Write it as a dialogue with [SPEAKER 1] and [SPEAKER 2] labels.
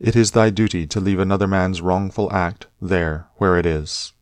[SPEAKER 1] It is thy duty to leave another man's wrongful act there where it is.